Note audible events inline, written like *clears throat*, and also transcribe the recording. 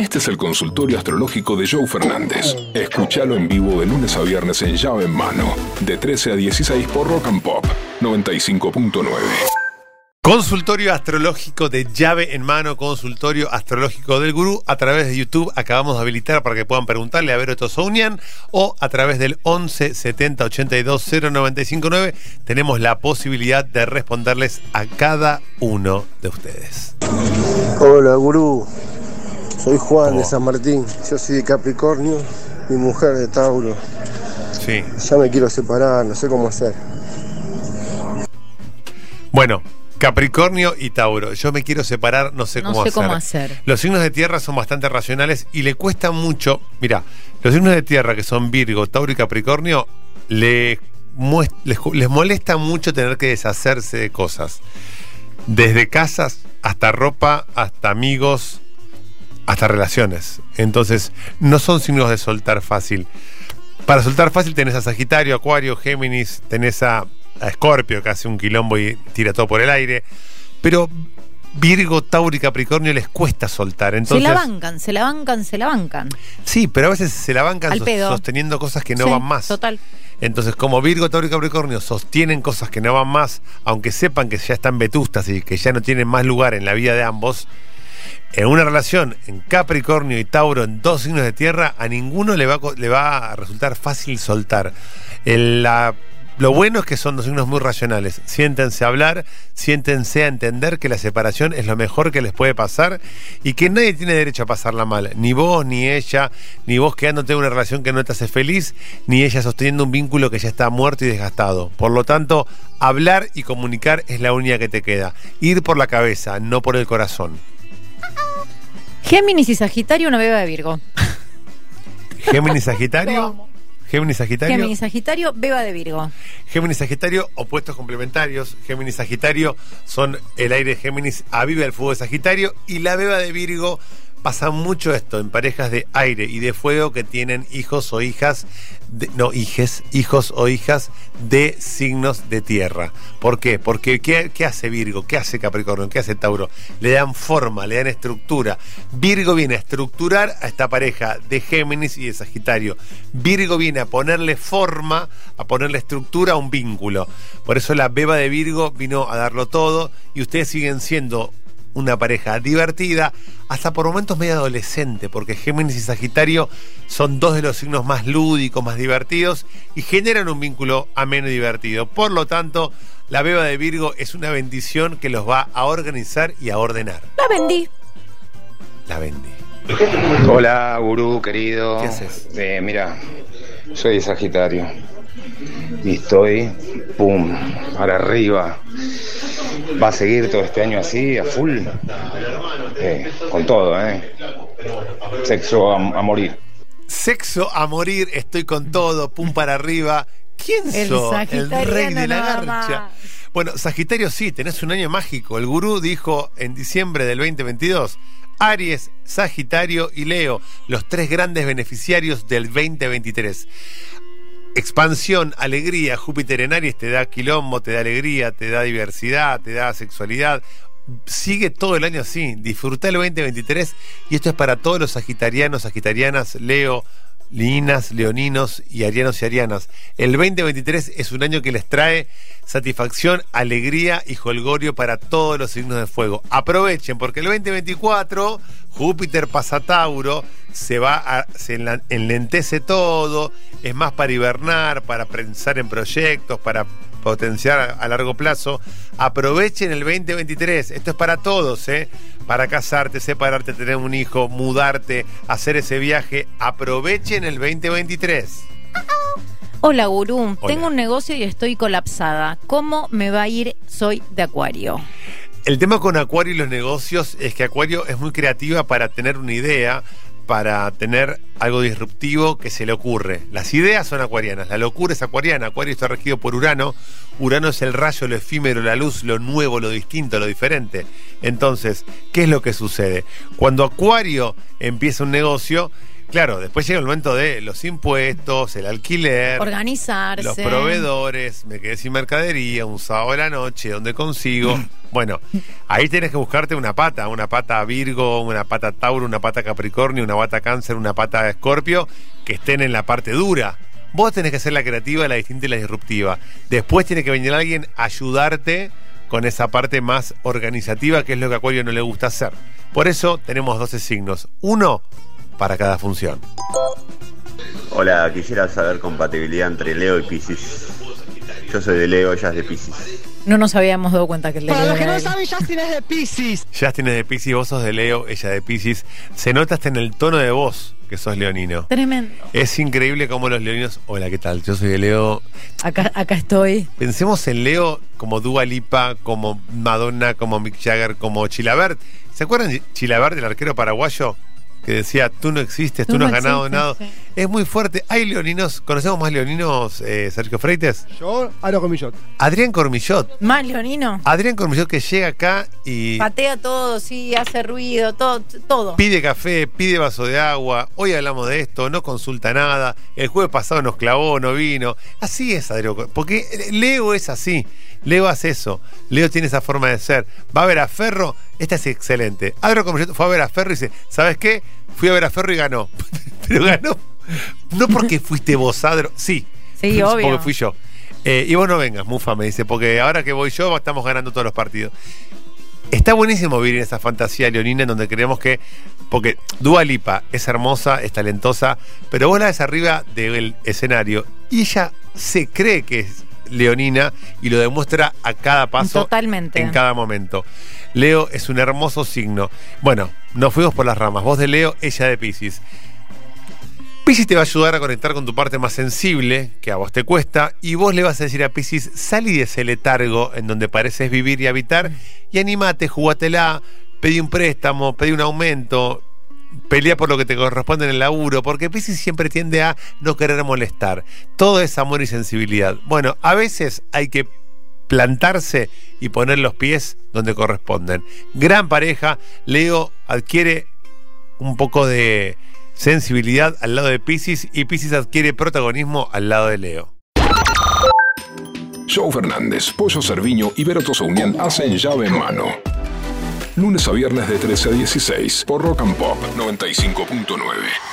Este es el consultorio astrológico de Joe Fernández. Escúchalo en vivo de lunes a viernes en llave en mano, de 13 a 16 por Rock and Pop 95.9. Consultorio astrológico de llave en mano, consultorio astrológico del gurú. A través de YouTube acabamos de habilitar para que puedan preguntarle a Vero Tosounian o a través del 11 70 82 0959 tenemos la posibilidad de responderles a cada uno de ustedes. Hola, gurú. Soy Juan de Oh. San Martín. Yo soy de Capricornio, mi mujer de Tauro. Sí. Ya me quiero separar, no sé cómo hacer. Bueno, Capricornio y Tauro. Yo me quiero separar, no sé No cómo sé hacer. cómo hacer. Los signos de tierra son bastante racionales y le cuesta mucho. Mira, los signos de tierra que son Virgo, Tauro y Capricornio, le muest- les, les molesta mucho tener que deshacerse de cosas. Desde casas hasta ropa, hasta amigos, hasta relaciones. Entonces, no son signos de soltar fácil. Para soltar fácil tenés a Sagitario, Acuario, Géminis, tenés a, Escorpio que hace un quilombo y tira todo por el aire. Pero Virgo, Tauro y Capricornio les cuesta soltar. Entonces, se la bancan, se la bancan, se la bancan. Sí, pero a veces se la bancan sosteniendo cosas que no Sí, van más. Total. Entonces, como Virgo, Tauro y Capricornio sostienen cosas que no van más, aunque sepan que ya están vetustas y que ya no tienen más lugar en la vida de ambos, en una relación en Capricornio y Tauro, en dos signos de tierra, a ninguno le va a, le va a resultar fácil soltar. El- lo bueno es que son dos signos muy racionales. Siéntense a hablar, siéntense a entender que la separación es lo mejor que les puede pasar y que nadie tiene derecho a pasarla mal. Ni vos, ni ella, ni vos quedándote en una relación que no te hace feliz, ni ella sosteniendo un vínculo que ya está muerto y desgastado. Por lo tanto, hablar y comunicar es la única que te queda. Ir por la cabeza, no por el corazón. Géminis y Sagitario, una beba de Virgo. Géminis Sagitario. Géminis Sagitario. Géminis Sagitario, beba de Virgo. Géminis Sagitario, opuestos complementarios. Géminis Sagitario son el aire de Géminis aviva el fuego de Sagitario y la beba de Virgo pasa mucho esto en parejas de aire y de fuego que tienen hijos o hijas, no hijes, hijos o hijas de signos de tierra. ¿Por qué? Porque ¿qué, qué hace Virgo? ¿Qué hace Capricornio? ¿Qué hace Tauro? Le dan forma, le dan estructura. Virgo viene a estructurar a esta pareja de Géminis y de Sagitario. Virgo viene a ponerle forma, a ponerle estructura a un vínculo. Por eso la beba de Virgo vino a darlo todo y ustedes siguen siendo una pareja divertida, hasta por momentos medio adolescente, porque Géminis y Sagitario son dos de los signos más lúdicos, más divertidos y generan un vínculo ameno y divertido. Por lo tanto, la beba de Virgo es una bendición que los va a organizar y a ordenar. La vendí. La vendí. Hola, gurú querido. ¿Qué haces? Eh, mira, soy Sagitario. Y estoy, pum, para arriba. Va a seguir todo este año así, a full. Eh, con todo, ¿eh? Sexo a, a morir. Sexo a morir, estoy con todo, pum para arriba. ¿Quién El sos? El rey de la garcha. Bueno, Sagitario sí, tenés un año mágico. El gurú dijo en diciembre del 2022, Aries, Sagitario y Leo, los tres grandes beneficiarios del 2023. Expansión, alegría, Júpiter en Aries te da quilombo, te da alegría, te da diversidad, te da sexualidad. Sigue todo el año así, disfruta el 2023 y esto es para todos los sagitarianos, sagitarianas, Leo, Linas, Leoninos y Arianos y Arianas. El 2023 es un año que les trae satisfacción, alegría y holgorio para todos los signos de fuego. Aprovechen porque el 2024 Júpiter pasa Tauro, se va a, se enlentece todo, es más para hibernar, para pensar en proyectos, para potenciar a largo plazo. Aprovechen el 2023, esto es para todos, ¿eh? Para casarte, separarte, tener un hijo, mudarte, hacer ese viaje. Aprovechen el 2023. Hola, gurú. Hola. Tengo un negocio y estoy colapsada. ¿Cómo me va a ir? Soy de Acuario. El tema con Acuario y los negocios es que Acuario es muy creativa para tener una idea, para tener algo disruptivo que se le ocurre. Las ideas son acuarianas, la locura es acuariana. Acuario está regido por Urano. Urano es el rayo, lo efímero, la luz, lo nuevo, lo distinto, lo diferente. Entonces, ¿qué es lo que sucede? Cuando Acuario empieza un negocio, Claro, después llega el momento de los impuestos, el alquiler, Organizarse. los proveedores, me quedé sin mercadería, un sábado de la noche, ¿dónde consigo? *clears throat* Bueno, ahí tienes que buscarte una pata, una pata Virgo, una pata Tauro, una pata Capricornio, una pata Cáncer, una pata Escorpio, que estén en la parte dura. Vos tenés que ser la creativa, la distinta y la disruptiva. Después tiene que venir alguien a ayudarte con esa parte más organizativa, que es lo que a Acuario no le gusta hacer. Por eso tenemos 12 signos, uno para cada función. Hola, quisiera saber compatibilidad entre Leo y Pisces. Yo soy de Leo, ella es de Pisces. No nos habíamos dado cuenta que el Para Leo los que no saben, Justin es de Pisces. Justin es de Pisces, vos sos de Leo, ella de Pisces. Se nota hasta en el tono de voz que sos leonino. Tremendo. Es increíble cómo los leoninos. Hola, ¿qué tal? Yo soy de Leo. Acá, acá estoy. Pensemos en Leo como Dua Lipa, como Madonna, como Mick Jagger, como Chilabert. ¿Se acuerdan de Chilabert, el arquero paraguayo? Que decía, tú no existes, tú, Tú no has ganado nada. sí. Es muy fuerte. Hay leoninos, ¿conocemos más leoninos, eh, Sergio Freites? Yo, Aro Comillot. Adrián Cormillot. Más Leonino. Adrián Cormillot que llega acá y Patea todo, sí, hace ruido, todo. todo. pide café, pide vaso de agua. Hoy hablamos de esto, no consulta nada. El jueves pasado nos clavó, no vino. Así es, Adrián. Porque Leo es así. Leo hace eso. Leo tiene esa forma de ser. Va a ver a Ferro. Esta es excelente. Adrián Cormillot fue a ver a Ferro y dice: ¿Sabes qué? Fui a ver a Ferro y ganó. *laughs* Pero ganó. No porque fuiste vos, Adro. Sí. Sí, *laughs* obvio. Porque fui yo. Eh, y vos no vengas, Mufa, me dice, porque ahora que voy yo estamos ganando todos los partidos. Está buenísimo vivir en esa fantasía leonina en donde creemos que. Porque Dua Lipa es hermosa, es talentosa, pero vos la ves arriba del escenario y ella se cree que es leonina y lo demuestra a cada paso. Totalmente. En cada momento. Leo es un hermoso signo. Bueno, nos fuimos por las ramas. Vos de Leo, ella de Pisces. Pisces te va a ayudar a conectar con tu parte más sensible, que a vos te cuesta, y vos le vas a decir a Pisces, salí de ese letargo en donde pareces vivir y habitar, y animate, jugátela, pedí un préstamo, pedí un aumento, pelea por lo que te corresponde en el laburo, porque Pisces siempre tiende a no querer molestar. Todo es amor y sensibilidad. Bueno, a veces hay que plantarse y poner los pies donde corresponden. Gran pareja, Leo adquiere un poco de sensibilidad al lado de Pisces y Pisces adquiere protagonismo al lado de Leo. Joe Fernández, Pollo Cerviño y Vero Tosaunian hacen llave en mano. Lunes a viernes de 13 a 16 por Rock and Pop 95.9.